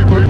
Everybody